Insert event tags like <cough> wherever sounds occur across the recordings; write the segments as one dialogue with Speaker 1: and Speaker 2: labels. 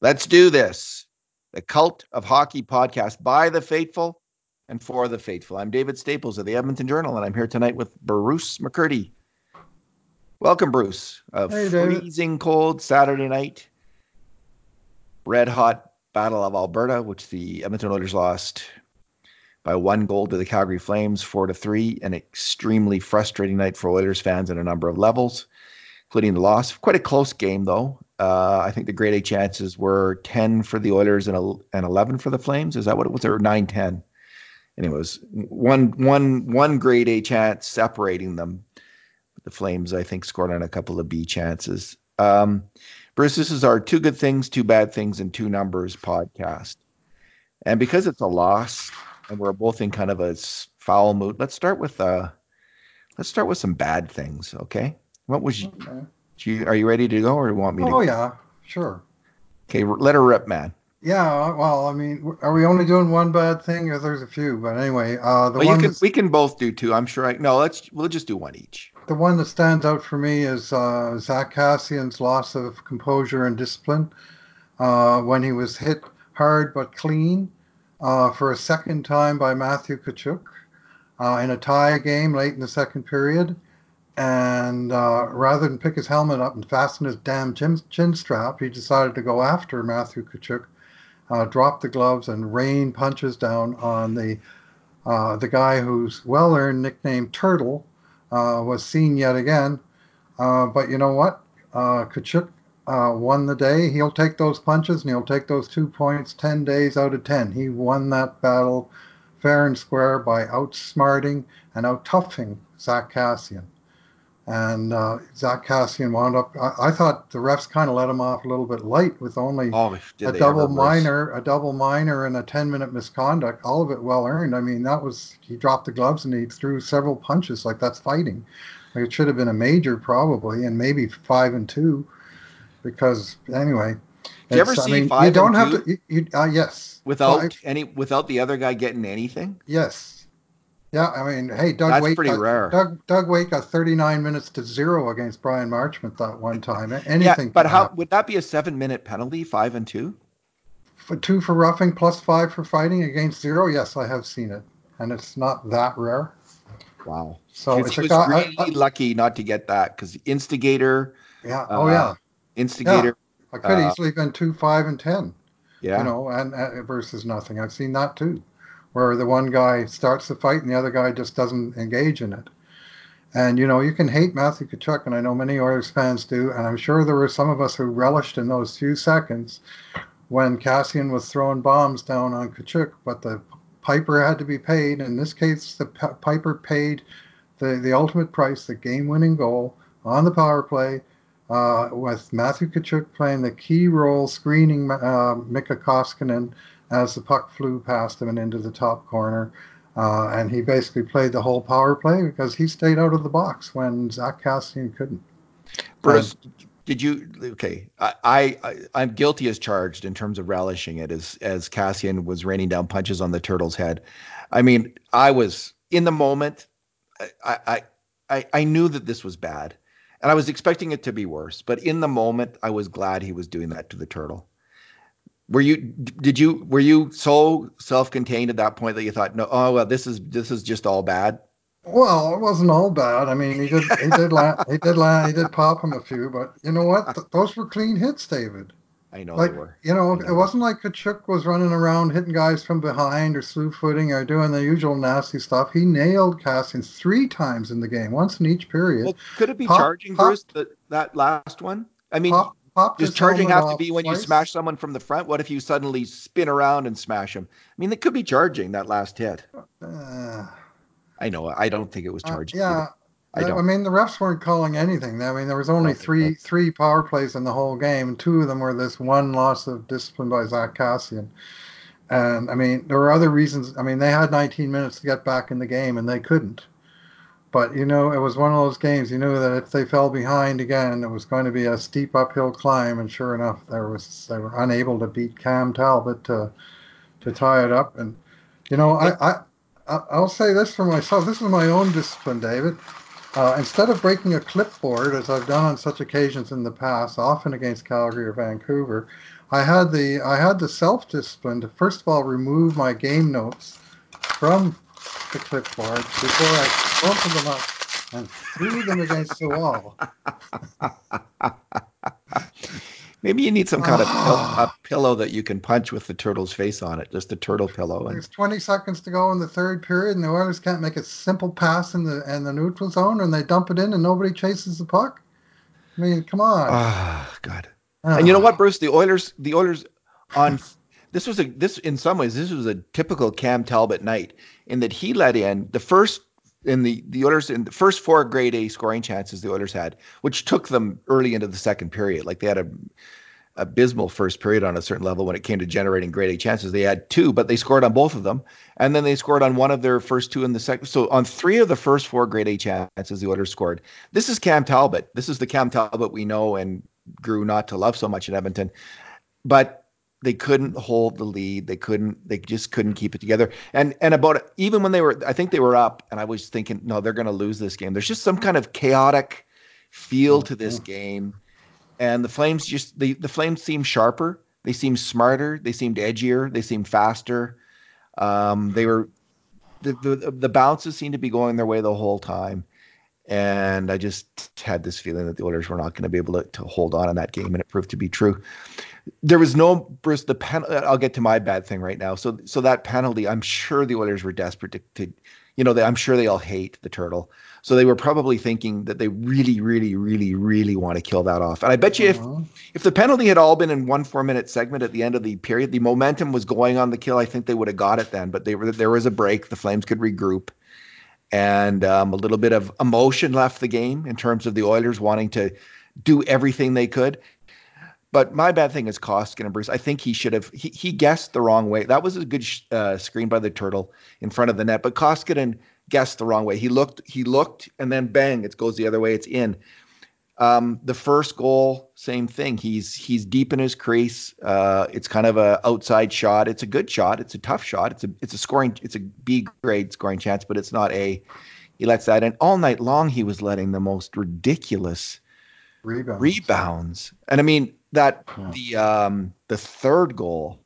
Speaker 1: Let's do this. The Cult of Hockey podcast by the faithful and for the faithful. I'm David Staples of the Edmonton Journal, and I'm here tonight with Bruce McCurdy. Welcome, Bruce. A
Speaker 2: Hey, David.
Speaker 1: freezing cold Saturday night, red hot Battle of Alberta, which the Edmonton Oilers lost by one goal to the Calgary Flames, four to three. An extremely frustrating night for Oilers fans on a number of levels, including the loss. Quite a close game, though. Uh, I think the grade A chances were 10 for the Oilers and, and 11 for the Flames. Is that what it was? Or 9 10? Anyways, one, one, one grade A chance separating them. The Flames, I think, scored on a couple of B chances. Um, Bruce, this is our two good things, two bad things, and two numbers podcast. And because it's a loss and we're both in kind of a foul mood, let's start with uh, let's start with some bad things, okay? What was you,
Speaker 2: Okay.
Speaker 1: you are you ready to go or you want me to
Speaker 2: Oh yeah, sure.
Speaker 1: Okay, let her rip, man.
Speaker 2: Yeah. Well, I mean, are we only doing one bad thing, or there's a few? But anyway, uh, the
Speaker 1: Well, you
Speaker 2: one
Speaker 1: can we can both do two. I'm sure. I no. Let's we'll just do one each.
Speaker 2: the one that stands out for me is uh, Zack Kassian's loss of composure and discipline uh, when he was hit hard but clean uh, for a second time by Matthew Tkachuk uh, in a tie game late in the second period. And uh, rather than pick his helmet up and fasten his damn chin, chin strap, he decided to go after Matthew Tkachuk, uh, drop the gloves, and rain punches down on the uh, the guy whose well-earned nickname Turtle uh, was seen yet again. Uh, but you know what? Uh, Tkachuk uh, won the day. He'll take those punches and he'll take those two points 10 days out of 10. He won that battle fair and square by outsmarting and out-toughing Zack Kassian. And uh, Zack Kassian wound up. I, I thought the refs kind of let him off a little bit light with only
Speaker 1: Oh,
Speaker 2: a double minor, a double minor, and a ten minute misconduct. All of it well earned. I mean, that was he dropped the gloves and he threw several punches. Like that's fighting. Like, it should have been a major probably, and maybe five and two, because anyway.
Speaker 1: Did you ever
Speaker 2: it's- I
Speaker 1: see
Speaker 2: mean,
Speaker 1: five
Speaker 2: You don't
Speaker 1: and
Speaker 2: have
Speaker 1: two?
Speaker 2: to. You, you, uh, yes.
Speaker 1: Without
Speaker 2: Five-
Speaker 1: any, without the other guy getting anything.
Speaker 2: Yes. Yeah, I mean, hey, Doug
Speaker 1: That's
Speaker 2: Wake
Speaker 1: pretty
Speaker 2: got,
Speaker 1: rare.
Speaker 2: Doug Doug Weight got 39 minutes to zero against Bryan Marchment that one time. Anything.
Speaker 1: yeah, but how
Speaker 2: happen.
Speaker 1: would that be a seven-minute penalty? Five and two.
Speaker 2: for two for roughing plus five for fighting against zero? Yes, I have seen it, and it's not that rare.
Speaker 1: Wow.
Speaker 2: So it's guy.
Speaker 1: really
Speaker 2: I- I-
Speaker 1: lucky not to get that because instigator,
Speaker 2: yeah.
Speaker 1: uh,
Speaker 2: Oh yeah.
Speaker 1: instigator.
Speaker 2: I could
Speaker 1: uh,
Speaker 2: easily been two, five, and ten.
Speaker 1: Yeah.
Speaker 2: You know, and uh, versus nothing. I've seen that too, where the one guy starts the fight and the other guy just doesn't engage in it. And you know, you can hate Matthew Tkachuk, and I know many Oilers fans do, and I'm sure there were some of us who relished in those few seconds when Kassian was throwing bombs down on Tkachuk, but the piper had to be paid. In this case, the piper paid the, the ultimate price, the game-winning goal on the power play, uh, with Matthew Tkachuk playing the key role, screening uh, Mikko Koskinen as the puck flew past him and into the top corner. Uh, and he basically played the whole power play because he stayed out of the box when Zack Kassian couldn't.
Speaker 1: Bruce, did you? Okay, I, I I'm guilty as charged in terms of relishing it as as Kassian was raining down punches on the turtle's head. I mean, I was in the moment. I I, I knew that this was bad, and I was expecting it to be worse. But in the moment, I was glad he was doing that to the turtle. Were you? Did you? Were you so self-contained at that point that you thought, no, oh well, this is this is just all bad?
Speaker 2: Well, it wasn't all bad. I mean, he did he did la- he did la- he did pop him a few, but you know what? Th- those were clean hits, David.
Speaker 1: I know
Speaker 2: like
Speaker 1: they were.
Speaker 2: you know,
Speaker 1: know.
Speaker 2: it wasn't like Tkachuk was running around hitting guys from behind or slew footing or doing the usual nasty stuff. He nailed Kassian three times in the game, once in each period.
Speaker 1: Well, could it be
Speaker 2: Pop-
Speaker 1: charging,
Speaker 2: pop-
Speaker 1: Bruce? That that last one. I mean,
Speaker 2: Pop, popped
Speaker 1: Does charging have to be when you smash someone from the front? What if you suddenly spin around and smash them? I mean, it could be charging that last hit.
Speaker 2: Uh,
Speaker 1: I know. I don't think it was
Speaker 2: uh,
Speaker 1: charging.
Speaker 2: yeah.
Speaker 1: either. I
Speaker 2: I, mean, the refs weren't calling anything. I mean, there was only three
Speaker 1: no.
Speaker 2: three power plays in the whole game, two of them were this one loss of discipline by Zack Kassian. And I mean, there were other reasons. I mean, they had 19 minutes to get back in the game, and they couldn't. But you know, it was one of those games. You knew that if they fell behind again, it was going to be a steep uphill climb. And sure enough, there was they were unable to beat Cam Talbot to to tie it up. And you know, I I I'll say this for myself. This is my own discipline, David. uh, instead of breaking a clipboard, as I've done on such occasions in the past, often against Calgary or Vancouver, I had the I had the self discipline to first of all remove my game notes from the clipboard before I crumpled them up and threw them against the wall. <laughs>
Speaker 1: Maybe you need some kind of pill- <sighs> pillow that you can punch with the turtle's face on it, just a turtle pillow.
Speaker 2: And... There's 20 seconds to go in the third period, and the Oilers can't make a simple pass in the in the neutral zone, and they dump it in, and nobody chases the puck. I mean, come on.
Speaker 1: Ah, oh, God. And you know what, Bruce? The Oilers, the Oilers, on this was a this in some ways this was a typical Cam Talbot night in that he let in the first in the the Oilers in the first four grade A scoring chances the Oilers had, which took them early into the second period. Like they had a abysmal first period on a certain level when it came to generating grade A chances. They had two, but they scored on both of them, and then they scored on one of their first two in the second. So on three of the first four grade A chances, the Oilers scored. This is Cam Talbot. This is the Cam Talbot we know and grew not to love so much in Edmonton, but they couldn't hold the lead. They couldn't. They just couldn't keep it together. And and about even when they were, I think they were up, and I was thinking, no, they're going to lose this game. There's just some kind of chaotic feel to this game, and the Flames just the the Flames seem sharper. They seem smarter. They seemed edgier. They seemed faster. Um, they were the, the the bounces seemed to be going their way the whole time. And I just had this feeling that the Oilers were not going to be able to, to hold on in that game, and it proved to be true there was no Bruce the pen. I'll get to my bad thing right now. So so that penalty, I'm sure the Oilers were desperate to, to you know, they, I'm sure they all hate the turtle. So they were probably thinking that they really, really, really, really want to kill that off. And I bet you uh-huh. if if the penalty had all been in one four minute segment at the end of the period, the momentum was going on the kill. I think they would have got it then. But they were there was a break. The Flames could regroup, and um, a little bit of emotion left the game in terms of the Oilers wanting to do everything they could. But my bad thing is Koskinen, Bruce. I think he should have. He, he guessed the wrong way. That was a good sh- uh, screen by the turtle in front of the net, but Koskinen guessed the wrong way. He looked, he looked, and then bang, it goes the other way. It's in. Um, the first goal, same thing. He's he's deep in his crease. Uh, it's kind of a outside shot. It's a good shot. It's a tough shot. It's a it's a scoring. It's a B grade scoring chance, but it's not A. He lets that in all night long. He was letting the most ridiculous
Speaker 2: rebounds.
Speaker 1: rebounds. And I mean, that the um the third goal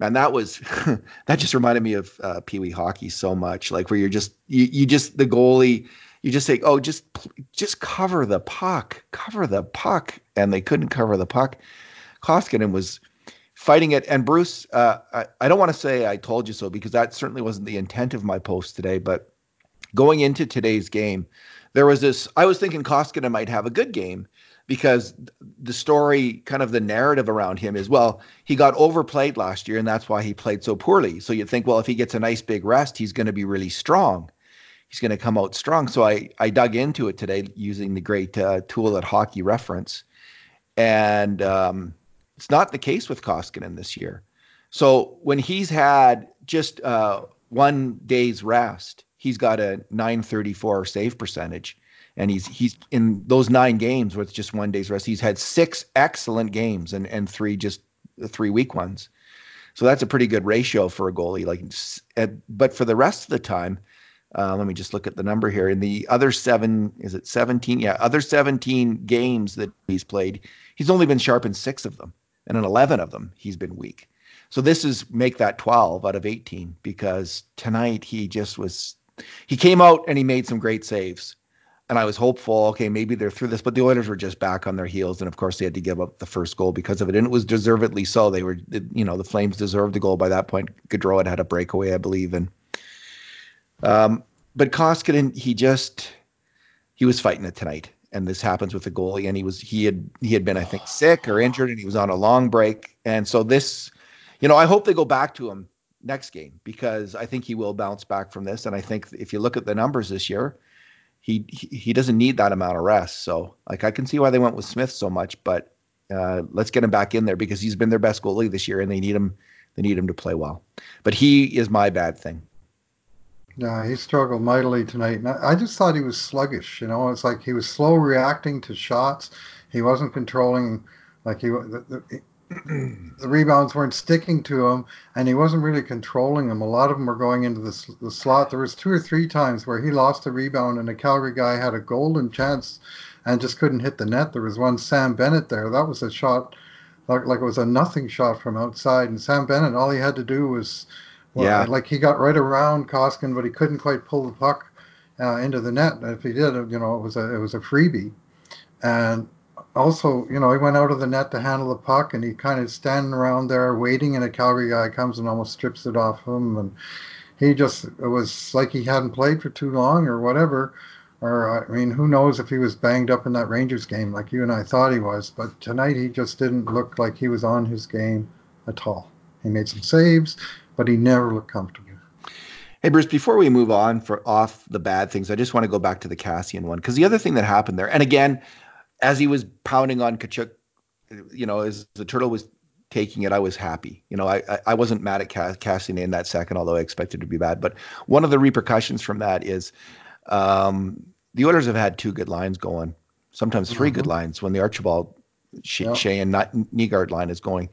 Speaker 1: man that was <laughs> that just reminded me of uh, pee wee hockey so much like where you're just you, you just the goalie you just say oh just just cover the puck cover the puck and they couldn't cover the puck. Koskinen was fighting it and bruce uh, I, I don't want to say i told you so because that certainly wasn't the intent of my post today but going into today's game there was this i was thinking koskinen might have a good game because the story, kind of the narrative around him is well, he got overplayed last year and that's why he played so poorly. So you think, well, if he gets a nice big rest, he's going to be really strong. He's going to come out strong. So I, I dug into it today using the great uh, tool at Hockey Reference. And um, it's not the case with Koskinen this year. So when he's had just uh, one day's rest, he's got a 934 save percentage and he's he's in those nine games with just one day's rest. He's had six excellent games and and three just three weak ones. So that's a pretty good ratio for a goalie. Like, but for the rest of the time, uh, let me just look at the number here. In the other seven, is it 17? Yeah, other 17 games that he's played, he's only been sharp in six of them, and in 11 of them, he's been weak. So this is make that 12 out of 18 because tonight he just was. He came out and he made some great saves and I was hopeful, okay, maybe they're through this, but the Oilers were just back on their heels, and of course they had to give up the first goal because of it, and it was deservedly so. They were, you know, the Flames deserved the goal by that point. Gaudreau had had a breakaway, I believe, and um, but Koskinen, he just he was fighting it tonight, and this happens with the goalie, and he was he had he had been I think sick or injured, and he was on a long break, and so this, you know, I hope they go back to him next game because I think he will bounce back from this, and I think if you look at the numbers this year he he doesn't need that amount of rest. So like I can see why they went with Smith so much, but uh, let's get him back in there because he's been their best goalie this year, and they need him. They need him to play well. But he is my bad thing.
Speaker 2: Yeah, he struggled mightily tonight. And I just thought he was sluggish. You know, it's like he was slow reacting to shots. He wasn't controlling. Like he, <clears throat> the rebounds weren't sticking to him, and he wasn't really controlling them. A lot of them were going into the, the slot. There was two or three times where he lost a rebound, and a Calgary guy had a golden chance and just couldn't hit the net. There was one Sam Bennett there. That was a shot like like it was a nothing shot from outside, and Sam Bennett all he had to do was well, yeah, like he got right around Koskinen, but he couldn't quite pull the puck uh, into the net. And if he did, you know, it was a it was a freebie. And also, you know, he went out of the net to handle the puck, and he kind of standing around there waiting, and a Calgary guy comes and almost strips it off him, and he just it was like he hadn't played for too long or whatever. Or I mean, who knows if he was banged up in that Rangers game like you and I thought he was. But tonight he just didn't look like he was on his game at all. He made some saves, but he never looked comfortable.
Speaker 1: Hey Bruce, before we move on for off the bad things, I just want to go back to the Kassian one because the other thing that happened there, and again, as he was pounding on Tkachuk, you know, as the turtle was taking it, I was happy. You know, I I wasn't mad at Kassian in that second, although I expected to be bad. But one of the repercussions from that is um, the Oilers have had two good lines going, sometimes 3 mm-hmm. good lines when the Archibald Shea, yep. Shea and Nygard line is going.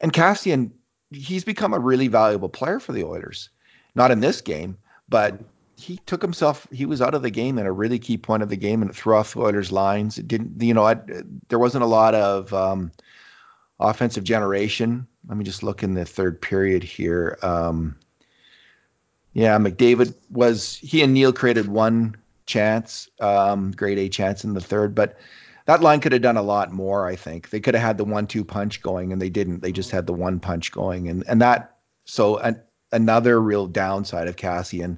Speaker 1: And Kassian, he's become a really valuable player for the Oilers. Not in this game, but he took himself. He was out of the game at a really key point of the game, and it threw off Oilers' lines. It didn't, you know, I, there wasn't a lot of um, offensive generation. Let me just look in the third period here. Um, yeah, McDavid was he and Neal created one chance, um, grade A chance in the third, but that line could have done a lot more. I think they could have had the one-two punch going, and they didn't. They just had the one punch going, and and that so an, another real downside of Kassian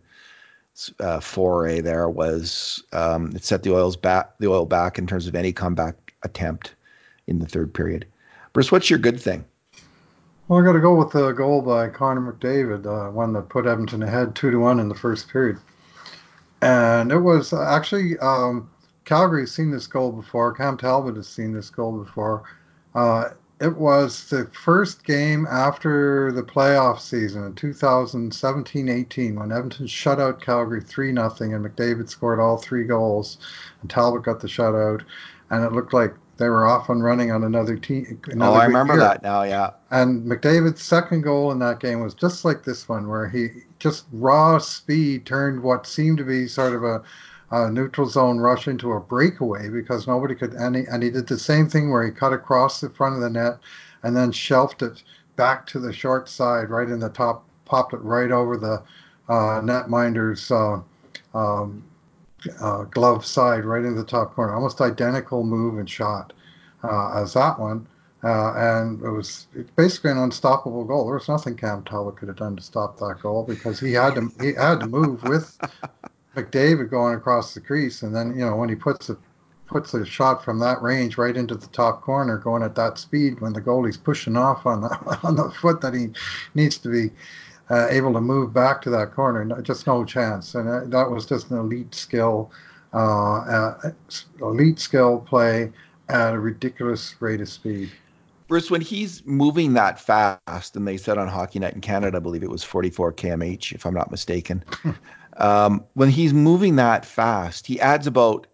Speaker 1: uh, foray there was um, it set the oils back the oil back in terms of any comeback attempt in the third period. Bruce, what's your good thing?
Speaker 2: Well, I got to go with the goal by Connor McDavid, uh, one that put Edmonton ahead two to one in the first period. And it was actually um, Calgary's seen this goal before. Cam Talbot has seen this goal before. Uh, it was the first game after the playoff season in 2017-18 when Edmonton shut out Calgary 3 nothing and McDavid scored all three goals and Talbot got the shutout and it looked like they were off and running on another team.
Speaker 1: oh, I remember year. that now, yeah.
Speaker 2: And McDavid's second goal in that game was just like this one, where he just raw speed turned what seemed to be sort of a, a neutral zone rush into a breakaway because nobody could. And he, and he did the same thing where he cut across the front of the net and then shelved it back to the short side, right in the top, popped it right over the uh, netminder's uh, um, uh, glove side right in the top corner, almost identical move and shot uh, as that one. Uh, and it was basically an unstoppable goal. There was nothing Cam Talbot could have done to stop that goal because he had to he had to move with McDavid going across the crease, and then you know when he puts a puts a shot from that range right into the top corner, going at that speed when the goalie's pushing off on the <laughs> on the foot that he needs to be uh, able to move back to that corner. just no chance. And uh, that was just an elite skill, uh, uh, elite skill play at a ridiculous rate of speed.
Speaker 1: Bruce, when he's moving that fast, and they said on Hockey Night in Canada, I believe it was 44 kmh, if I'm not mistaken. <laughs> um, when he's moving that fast, he adds about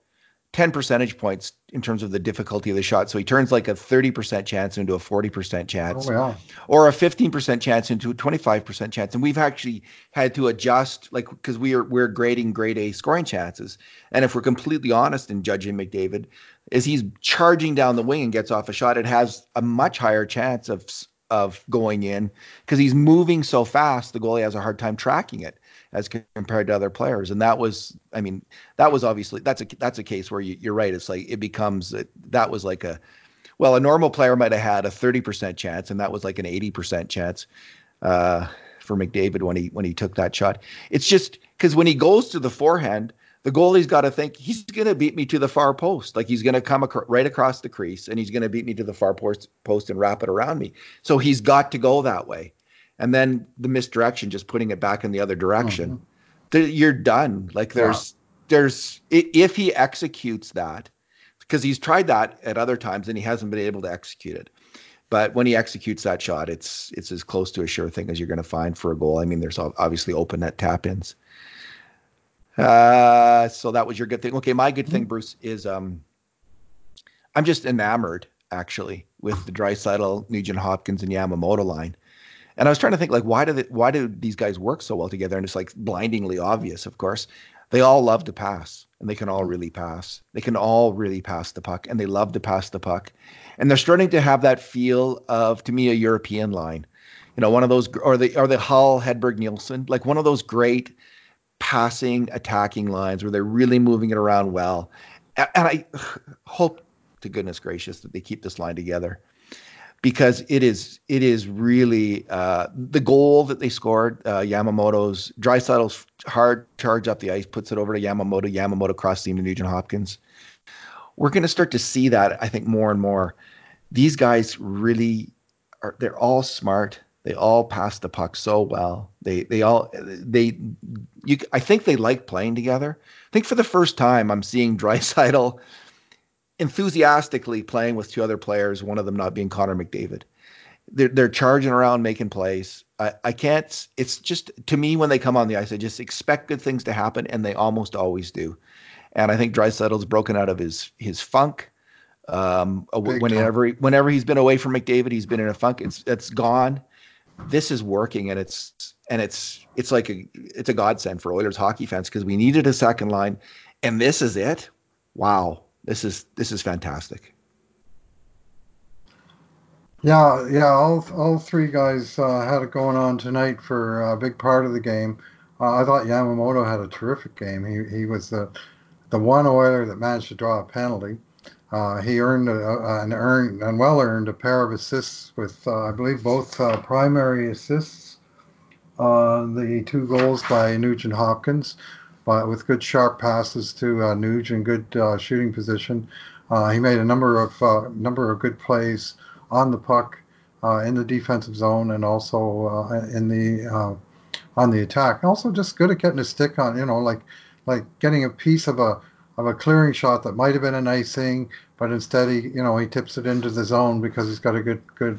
Speaker 1: 10 percentage points in terms of the difficulty of the shot. So he turns like a 30% chance into a 40% chance,
Speaker 2: oh,
Speaker 1: or a 15% chance into a 25% chance. And we've actually had to adjust, like, because we are we're grading grade A scoring chances. And if we're completely honest in judging McDavid, is he's charging down the wing and gets off a shot, it has a much higher chance of of going in because he's moving so fast. The goalie has a hard time tracking it as compared to other players. And that was, I mean, that was obviously that's a that's a case where you, are right. It's like it becomes that was like a well, a normal player might have had a 30% chance, and that was like an 80% chance uh, for McDavid when he when he took that shot. It's just because when he goes to the forehand, the goalie's got to think he's going to beat me to the far post. Like he's going to come ac- right across the crease and he's going to beat me to the far post, post and wrap it around me. So he's got to go that way and then the misdirection, just putting it back in the other direction, mm-hmm. you're done. Like there's yeah. there's if he executes that, because he's tried that at other times and he hasn't been able to execute it. But when he executes that shot, it's it's as close to a sure thing as you're going to find for a goal. I mean, there's obviously open net tap ins. Uh, so that was your good thing. Okay, my good mm-hmm. thing, Bruce, is um, I'm just enamored actually with the Draisaitl, Nugent Hopkins, and Yamamoto line. And I was trying to think like why do why do these guys work so well together? And it's like blindingly obvious, of course. They all love to pass, and they can all really pass. They can all really pass the puck, and they love to pass the puck. And they're starting to have that feel of, to me, a European line. You know, one of those, or the or the Hull Hedberg Nilsson, like one of those great passing attacking lines where they're really moving it around well. And, and I <sighs> hope to goodness gracious that they keep this line together because it is it is really uh, the goal that they scored. Uh, Yamamoto's Draisaitl's hard charge up the ice puts it over to Yamamoto. Yamamoto cross seam to Nugent Hopkins. We're going to start to see that I think more and more. These guys really are. They're all smart. They all pass the puck so well. They they all they you. I think they like playing together. I think for the first time I'm seeing Draisaitl enthusiastically playing with two other players, one of them not being Connor McDavid. They're, they're charging around making plays. I, I can't, it's just to me when they come on the ice, I just expect good things to happen, and they almost always do. And I think Draisaitl's broken out of his his funk. Um, whenever whenever he's been away from McDavid, he's been in a funk. It's it's gone. This is working, and it's and it's it's like a it's a godsend for Oilers hockey fans because we needed a second line, and this is it. Wow, this is this is fantastic.
Speaker 2: Yeah, yeah. All all three guys uh, had it going on tonight for a big part of the game. Uh, I thought Yamamoto had a terrific game. He he was the the one Oiler that managed to draw a penalty. Uh, he earned a, an earned and well earned a pair of assists with uh, I believe both uh, primary assists on the two goals by Nugent Hopkins but with good sharp passes to uh, Nuge and good uh, shooting position. Uh, he made a number of uh, number of good plays on the puck uh, in the defensive zone and also uh, in the on the attack. Also, just good at getting a stick on, you know, like like getting a piece of a of a clearing shot that might have been an icing, but instead he you know he tips it into the zone because he's got a good good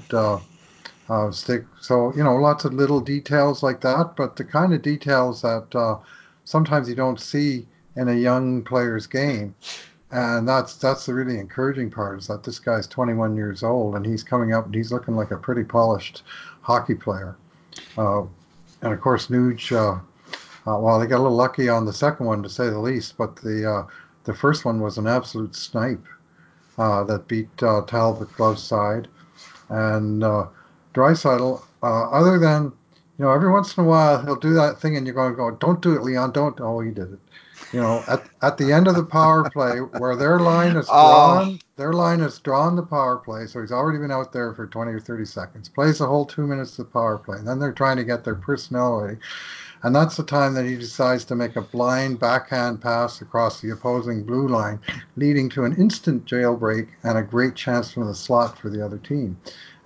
Speaker 2: stick. So you know, lots of little details like that, but the kind of details that uh, sometimes you don't see in a young player's game. And that's that's the really encouraging part is that this guy's 21 years old and he's coming up and he's looking like a pretty polished hockey player. Uh, and of course, Nuge, uh, uh, well, they got a little lucky on the second one to say the least, but the uh, the first one was an absolute snipe uh, that beat uh, Talbot glove side. And uh, Draisaitl, uh, other than you know, every once in a while he'll do that thing, and you're going to go, "Don't do it, Leon! Don't!" Oh, he did it. You know, at at the end of the power play, where their line is <laughs> oh. drawn, oh. their line has drawn the power play, so he's already been out there for 20 or 30 seconds. Plays the whole two minutes of the power play, and then they're trying to get their personality. And that's the time that he decides to make a blind backhand pass across the opposing blue line, leading to an instant jailbreak and a great chance from the slot for the other team.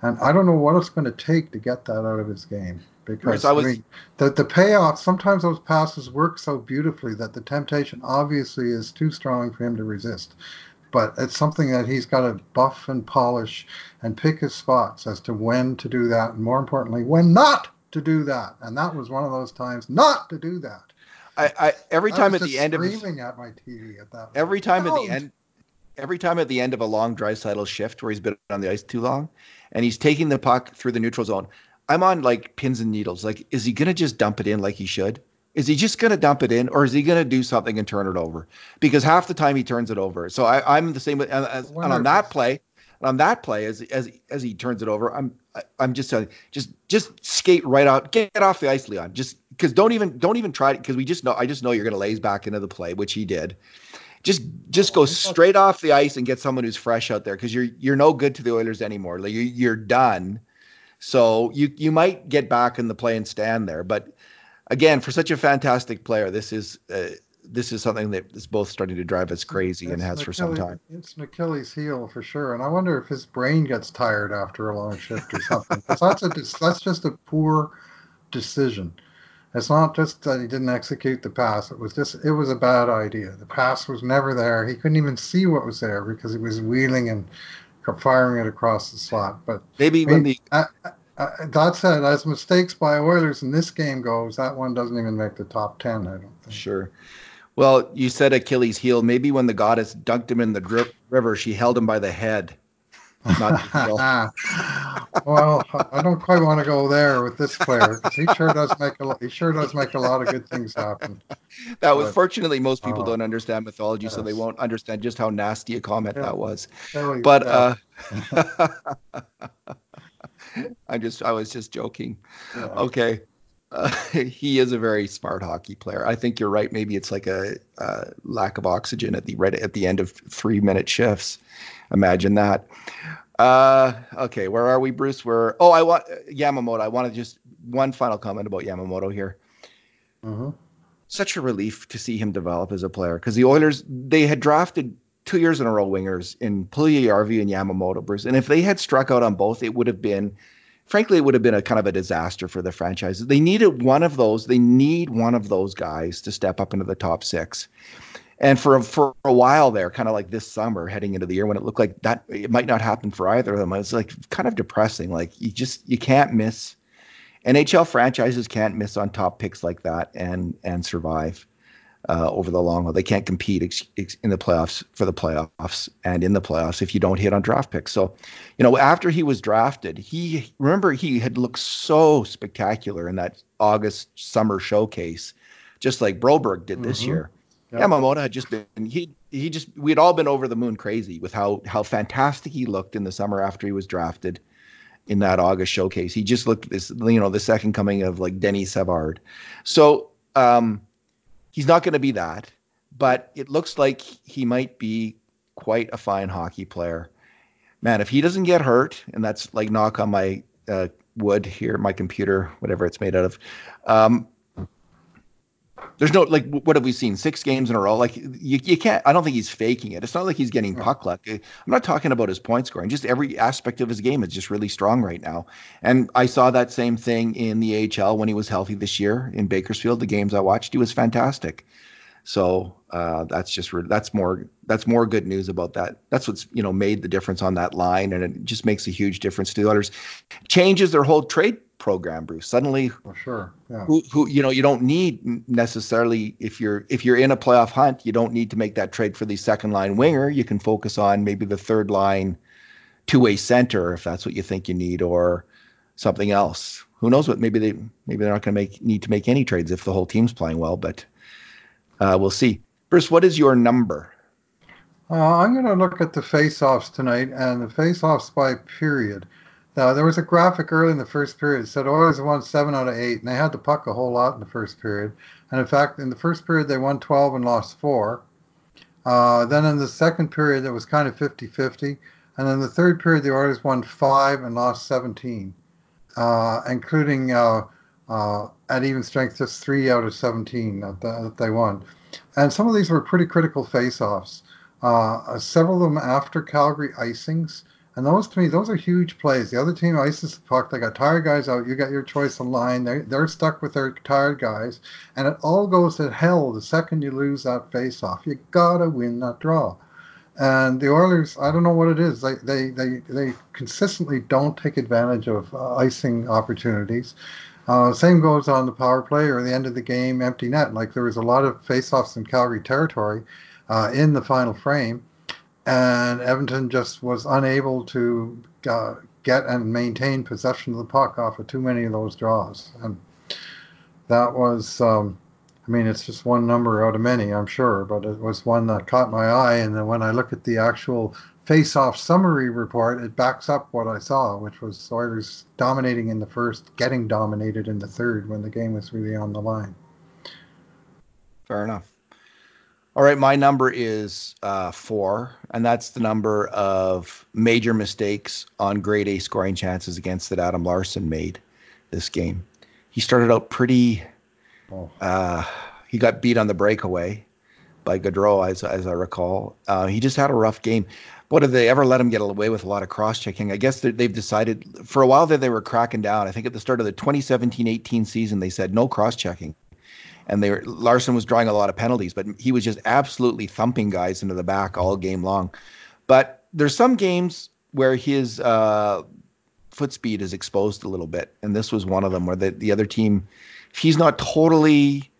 Speaker 2: And I don't know what it's going to take to get that out of his game because I, was, I mean the the payoff sometimes those passes work so beautifully that the temptation obviously is too strong for him to resist. But it's something that he's got to buff and polish and pick his spots as to when to do that and more importantly when not to do that. And that was one of those times not to do that.
Speaker 1: I, I every
Speaker 2: I
Speaker 1: time at the end
Speaker 2: of screaming at my TV at that
Speaker 1: every time Don't. at the end every time at the end of a long Draisaitl shift where he's been on the ice too long and he's taking the puck through the neutral zone I'm on like pins and needles. Like, is he gonna just dump it in like he should? Is he just gonna dump it in, or is he gonna do something and turn it over? Because half the time he turns it over. So I, am the same with and, and on that play, and on that play, as as as he turns it over, I'm I'm just telling, just just skate right out, get off the ice, Leon. Just because don't even don't even try it because we just know I just know you're gonna laze back into the play, which he did. Just just go straight off the ice and get someone who's fresh out there because you're you're no good to the Oilers anymore. Like you're, you're done so you you might get back in the play and stand there, but again, for such a fantastic player, this is uh, this is something that is both starting to drive us crazy it's and has for some time.
Speaker 2: It's an Achilles heel for sure, and I wonder if his brain gets tired after a long shift or something. That's a that's just a poor decision. It's not just that he didn't execute the pass; it was just it was a bad idea. The pass was never there. He couldn't even see what was there because he was wheeling and firing it across the slot. But
Speaker 1: maybe when the
Speaker 2: uh, uh, that said, as mistakes by Oilers in this game goes, that one doesn't even make the top ten. I don't think.
Speaker 1: Sure. Well, you said Achilles heel. Maybe when the goddess dunked him in the drip river, she held him by the head. Not <laughs> <laughs>
Speaker 2: well, I don't quite want to go there with this player because he sure does make a he sure does make a lot of good things happen.
Speaker 1: That was but, fortunately most people uh, don't understand mythology,
Speaker 2: yes.
Speaker 1: so they won't understand just how nasty a comment yeah. that was.
Speaker 2: Really,
Speaker 1: but uh, <laughs> <laughs> I just I was just joking. Yeah. Okay. Uh, <laughs> he is a very smart hockey player. I think you're right. Maybe it's like a, a lack of oxygen at the right at the end of three minute shifts. Imagine that. Uh, okay, where are we, Bruce? Where? Oh, I want Yamamoto. I want to just one final comment about Yamamoto here.
Speaker 2: Mm-hmm.
Speaker 1: Such a relief to see him develop as a player because the Oilers they had drafted two years in a row wingers in Puljujarvi and Yamamoto, Bruce. And if they had struck out on both, it would have been frankly, it would have been a kind of a disaster for the franchise. They needed one of those. They need one of those guys to step up into the top six. And for for a while there, kind of like this summer, heading into the year, when it looked like that it might not happen for either of them, it was like kind of depressing. Like you just you can't miss. NHL franchises can't miss on top picks like that and and survive uh, over the long haul. They can't compete ex- ex- in the playoffs for the playoffs and in the playoffs if you don't hit on draft picks. So, you know, after he was drafted, he remember he had looked so spectacular in that August summer showcase, just like Broberg did this mm-hmm. year. Yep. Yamamoto had just been he he just we'd all been over the moon crazy with how how fantastic he looked in the summer after he was drafted in that August showcase. He just looked this you know the second coming of like Denis Savard. So um he's not going to be that, but it looks like he might be quite a fine hockey player. Man, if he doesn't get hurt, and that's like knock on my uh, wood here, my computer, whatever it's made out of. Um, there's no like what have we seen? Six games in a row? Like you, you can't i don't think he's faking it. It's not like he's getting puck luck. I'm not talking about his point scoring. Just every aspect of his game is just really strong right now. And i saw that same thing in the ahl when he was healthy this year in bakersfield the games i watched. He was fantastic. So uh, that's just that's more that's more good news about that. That's what's you know made the difference on that line, and it just makes a huge difference to the others. Changes their whole trade program, Bruce. Suddenly,
Speaker 2: oh, sure, yeah.
Speaker 1: Who, who you know you don't need necessarily if you're if you're in a playoff hunt, you don't need to make that trade for the second line winger. You can focus on maybe the third line two way center if that's what you think you need, or something else. Who knows what? Maybe they maybe they're not going to make need to make any trades if the whole team's playing well, but uh, we'll see. Bruce, what is your number?
Speaker 2: Uh, I'm going to look at the face-offs tonight and the face-offs by period. Now, there was a graphic early in the first period that said Oilers won seven out of eight, and they had the puck a whole lot in the first period. And in fact, in the first period, they won 12 and lost four. Uh, then in the second period, it was kind of 50 50. And then the third period, the Oilers won five and lost 17, uh, including uh, uh, at even strength, just three out of 17 that, that they won. And some of these were pretty critical face-offs. Uh, several of them after Calgary icings. And those to me, those are huge plays. The other team ices the puck. They got tired guys out. You got your choice of line. They're, they're stuck with their tired guys. And it all goes to hell the second you lose that face-off. You got to win that draw. And the Oilers, I don't know what it is. They, they, they, they consistently don't take advantage of uh, icing opportunities. Uh, same goes on the power play or the end of the game, empty net. Like there was a lot of face-offs in Calgary territory uh, in the final frame, and Edmonton just was unable to uh, get and maintain possession of the puck off of too many of those draws. And that was, um, I mean, it's just one number out of many, I'm sure, but it was one that caught my eye. And then when I look at the actual face-off summary report, it backs up what I saw, which was Oilers dominating in the first, getting dominated in the third when the game was really on the line.
Speaker 1: Fair enough. All right, my number is uh, four, and that's the number of major mistakes on grade A scoring chances against that Adam Larsson made this game. He started out pretty. Oh. Uh, he got beat on the breakaway by Gaudreau, as, as I recall. Uh, he just had a rough game. What did they ever let him get away with a lot of cross checking? I guess they've decided for a while that they were cracking down. I think at the start of the 2017-18 season, they said no cross checking, and they were, Larsson was drawing a lot of penalties, but he was just absolutely thumping guys into the back all game long. But there's some games where his uh, foot speed is exposed a little bit, and this was one of them where the the other team, if he's not totally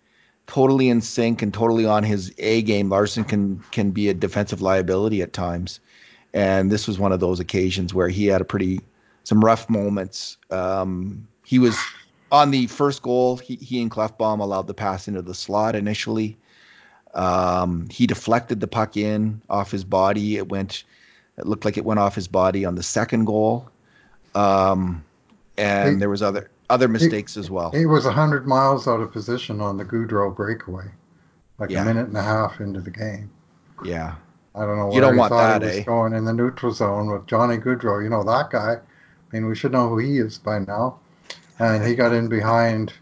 Speaker 1: totally in sync and totally on his A game, Larsson can can be a defensive liability at times and this was one of those occasions where he had a pretty some rough moments. Um, he was on the first goal. He, he and Klefbom allowed the pass into the slot initially. Um, he deflected the puck in off his body. It went. It looked like it went off his body on the second goal. Um, and he, there was other other mistakes
Speaker 2: he,
Speaker 1: as well.
Speaker 2: He was hundred miles out of position on the Gaudreau breakaway, like yeah. a minute and a half into the game.
Speaker 1: Yeah,
Speaker 2: I don't know where
Speaker 1: you don't
Speaker 2: he
Speaker 1: want
Speaker 2: thought
Speaker 1: that,
Speaker 2: he was
Speaker 1: eh?
Speaker 2: going in the neutral zone with Johnny Gaudreau. You know that guy. I mean, we should know who he is by now. And he got in behind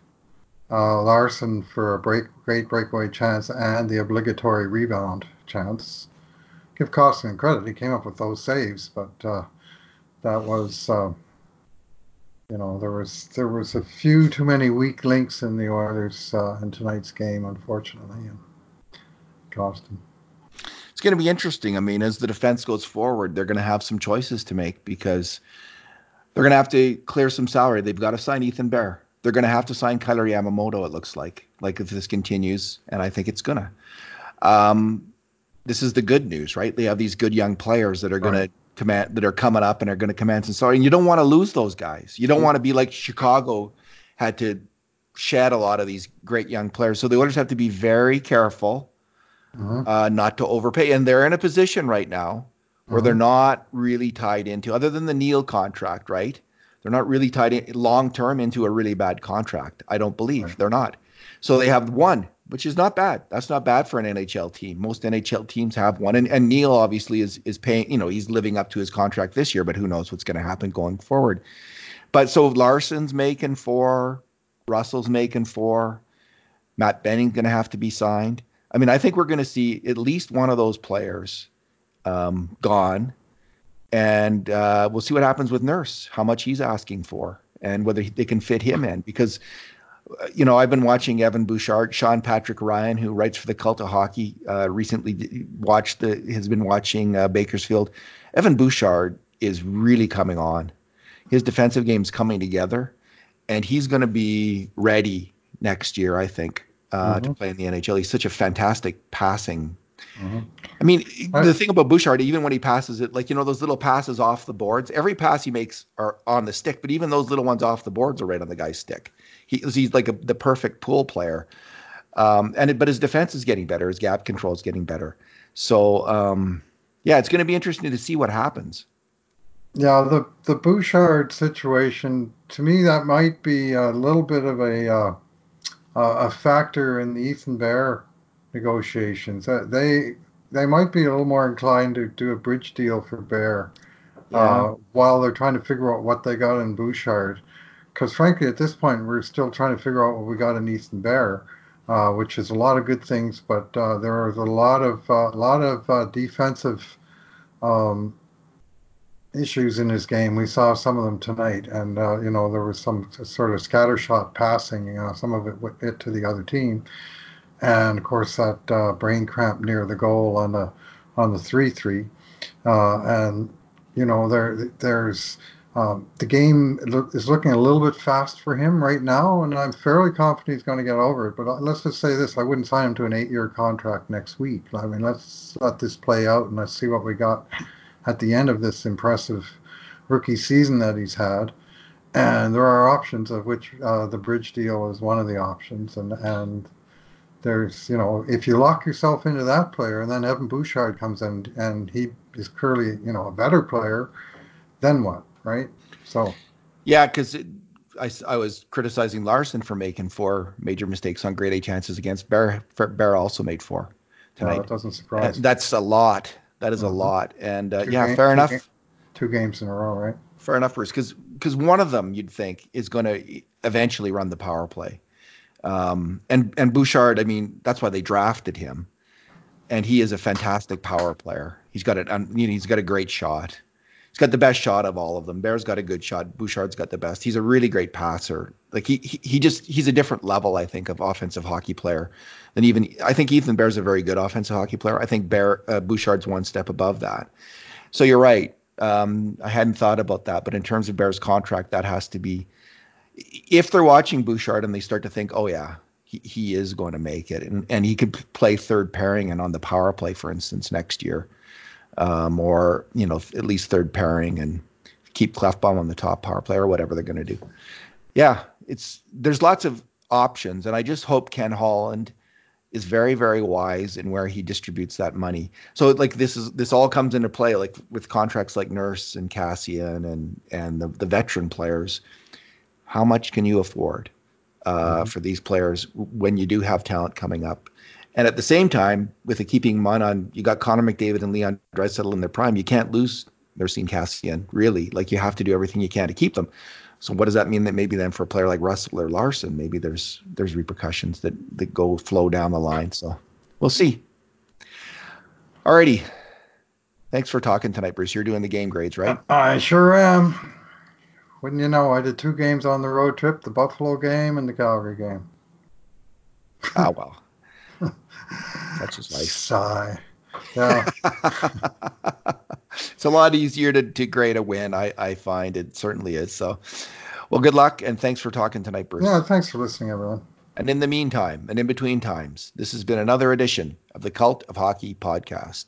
Speaker 2: uh, Larsson for a break, great breakaway chance and the obligatory rebound chance. Give Koskinen credit; he came up with those saves, but uh, that was, uh, you know, there was there was a few too many weak links in the Oilers uh, in tonight's game, unfortunately, and cost them
Speaker 1: it's going to be interesting. I mean, as the defense goes forward, they're going to have some choices to make because they're going to have to clear some salary. They've got to sign Ethan Bear. They're going to have to sign Kailer Yamamoto. It looks like, like if this continues, and I think it's gonna. Um, this is the good news, right? They have these good young players that are going right. to command, that are coming up and are going to command some salary. And you don't want to lose those guys. You don't want to be like Chicago had to shed a lot of these great young players. So the Oilers have to be very careful uh-huh. uh, not to overpay. And they're in a position right now where uh-huh. they're not really tied into, other than the Neal contract, right? They're not really tied in long term into a really bad contract. I don't believe right. they're not. So they have one, which is not bad. That's not bad for an NHL team. Most NHL teams have one, and, and Neal obviously is is paying. You know, he's living up to his contract this year, but who knows what's going to happen going forward. But so Larsson's making four, Russell's making four, Matt Benning's going to have to be signed. I mean, I think we're going to see at least one of those players um, gone, and uh, we'll see what happens with Nurse, how much he's asking for, and whether they can fit him in. Because, you know, I've been watching Evan Bouchard, Sean Patrick Ryan, who writes for the Cult of Hockey, uh, recently watched the has been watching uh, Bakersfield. Evan Bouchard is really coming on. His defensive game's coming together, and he's going to be ready next year, I think uh, mm-hmm. to play in the NHL. He's such a fantastic passing. Mm-hmm. I mean, the thing about Bouchard, even when he passes it, like you know, those little passes off the boards. Every pass he makes are on the stick, but even those little ones off the boards are right on the guy's stick. He, he's like a, the perfect pool player. Um, and it, but his defense is getting better. His gap control is getting better. So um, yeah, it's going to be interesting to see what happens.
Speaker 2: Yeah, the the Bouchard situation to me that might be a little bit of a uh, uh, a factor in the Ethan Bear negotiations. Uh, they they might be a little more inclined to do a bridge deal for Bear yeah. uh, while they're trying to figure out what they got in Bouchard. Because frankly, at this point, we're still trying to figure out what we got in Ethan Bear, uh, which is a lot of good things, but uh, there is a lot of a uh, lot of defensive um, issues in his game. We saw some of them tonight, and uh, you know there was some sort of scattershot passing. You know, some of it went it to the other team, and of course that uh, brain cramp near the goal on the on the three three, uh, and you know there there's. Um, the game is looking a little bit fast for him right now, and I'm fairly confident he's going to get over it. But uh, let's just say this: I wouldn't sign him to an eight-year contract next week. I mean, let's let this play out and let's see what we got at the end of this impressive rookie season that he's had. And there are options, of which uh, the bridge deal is one of the options. And and there's, you know, if you lock yourself into that player, and then Evan Bouchard comes in and he is clearly, you know, a better player, then what, right? So.
Speaker 1: Yeah, because I, I was criticizing Larsson for making four major mistakes on grade A chances against Bear. Bear also made four tonight.
Speaker 2: that doesn't surprise.
Speaker 1: Uh, that's a lot. That is mm-hmm. a lot. And uh, yeah, game, fair enough.
Speaker 2: Game, two games in a row, right?
Speaker 1: Fair enough, Bruce. Because because one of them you'd think is going to eventually run the power play. Um, and and Bouchard, I mean, that's why they drafted him, and he is a fantastic power player. He's got it. You know, he's got a great shot. He's got the best shot of all of them. Bear's got a good shot. Bouchard's got the best. He's a really great passer. Like he, he, he just he's a different level, I think, of offensive hockey player than even I think Ethan Bear's a very good offensive hockey player. I think Bear uh, Bouchard's one step above that. So you're right. Um, I hadn't thought about that, but in terms of Bear's contract, that has to be. If they're watching Bouchard and they start to think, oh yeah, he, he is going to make it, and and he could play third pairing and on the power play, for instance, next year um, or you know at least third pairing and keep Klefbom on the top power play or whatever they're going to do. Yeah, it's there's lots of options, and I just hope Ken Holland is very very wise in where he distributes that money. So like this is this all comes into play like with contracts like Nurse and Kassian and and the, the veteran players. How much can you afford uh, mm-hmm. for these players when you do have talent coming up? And at the same time, with a keeping mind on, you got Connor McDavid and Leon Draisaitl in their prime. You can't lose Nursing Kassian, really. Like you have to do everything you can to keep them. So what does that mean that maybe then for a player like Russell or Larsson, maybe there's there's repercussions that that go flow down the line. So we'll see. Alrighty. Thanks for talking tonight, Bruce. You're doing the game grades, right?
Speaker 2: I sure am. Wouldn't you know, I did two games on the road trip, the Buffalo game and the Calgary game.
Speaker 1: Ah well. <laughs> That's just life.
Speaker 2: Sigh. Yeah. <laughs>
Speaker 1: it's a lot easier to, to grade a win. I, I find it certainly is. So, well, good luck and thanks for talking tonight, Bruce.
Speaker 2: Yeah, thanks for listening, everyone.
Speaker 1: And in the meantime, and in between times, this has been another edition of the Cult of Hockey podcast.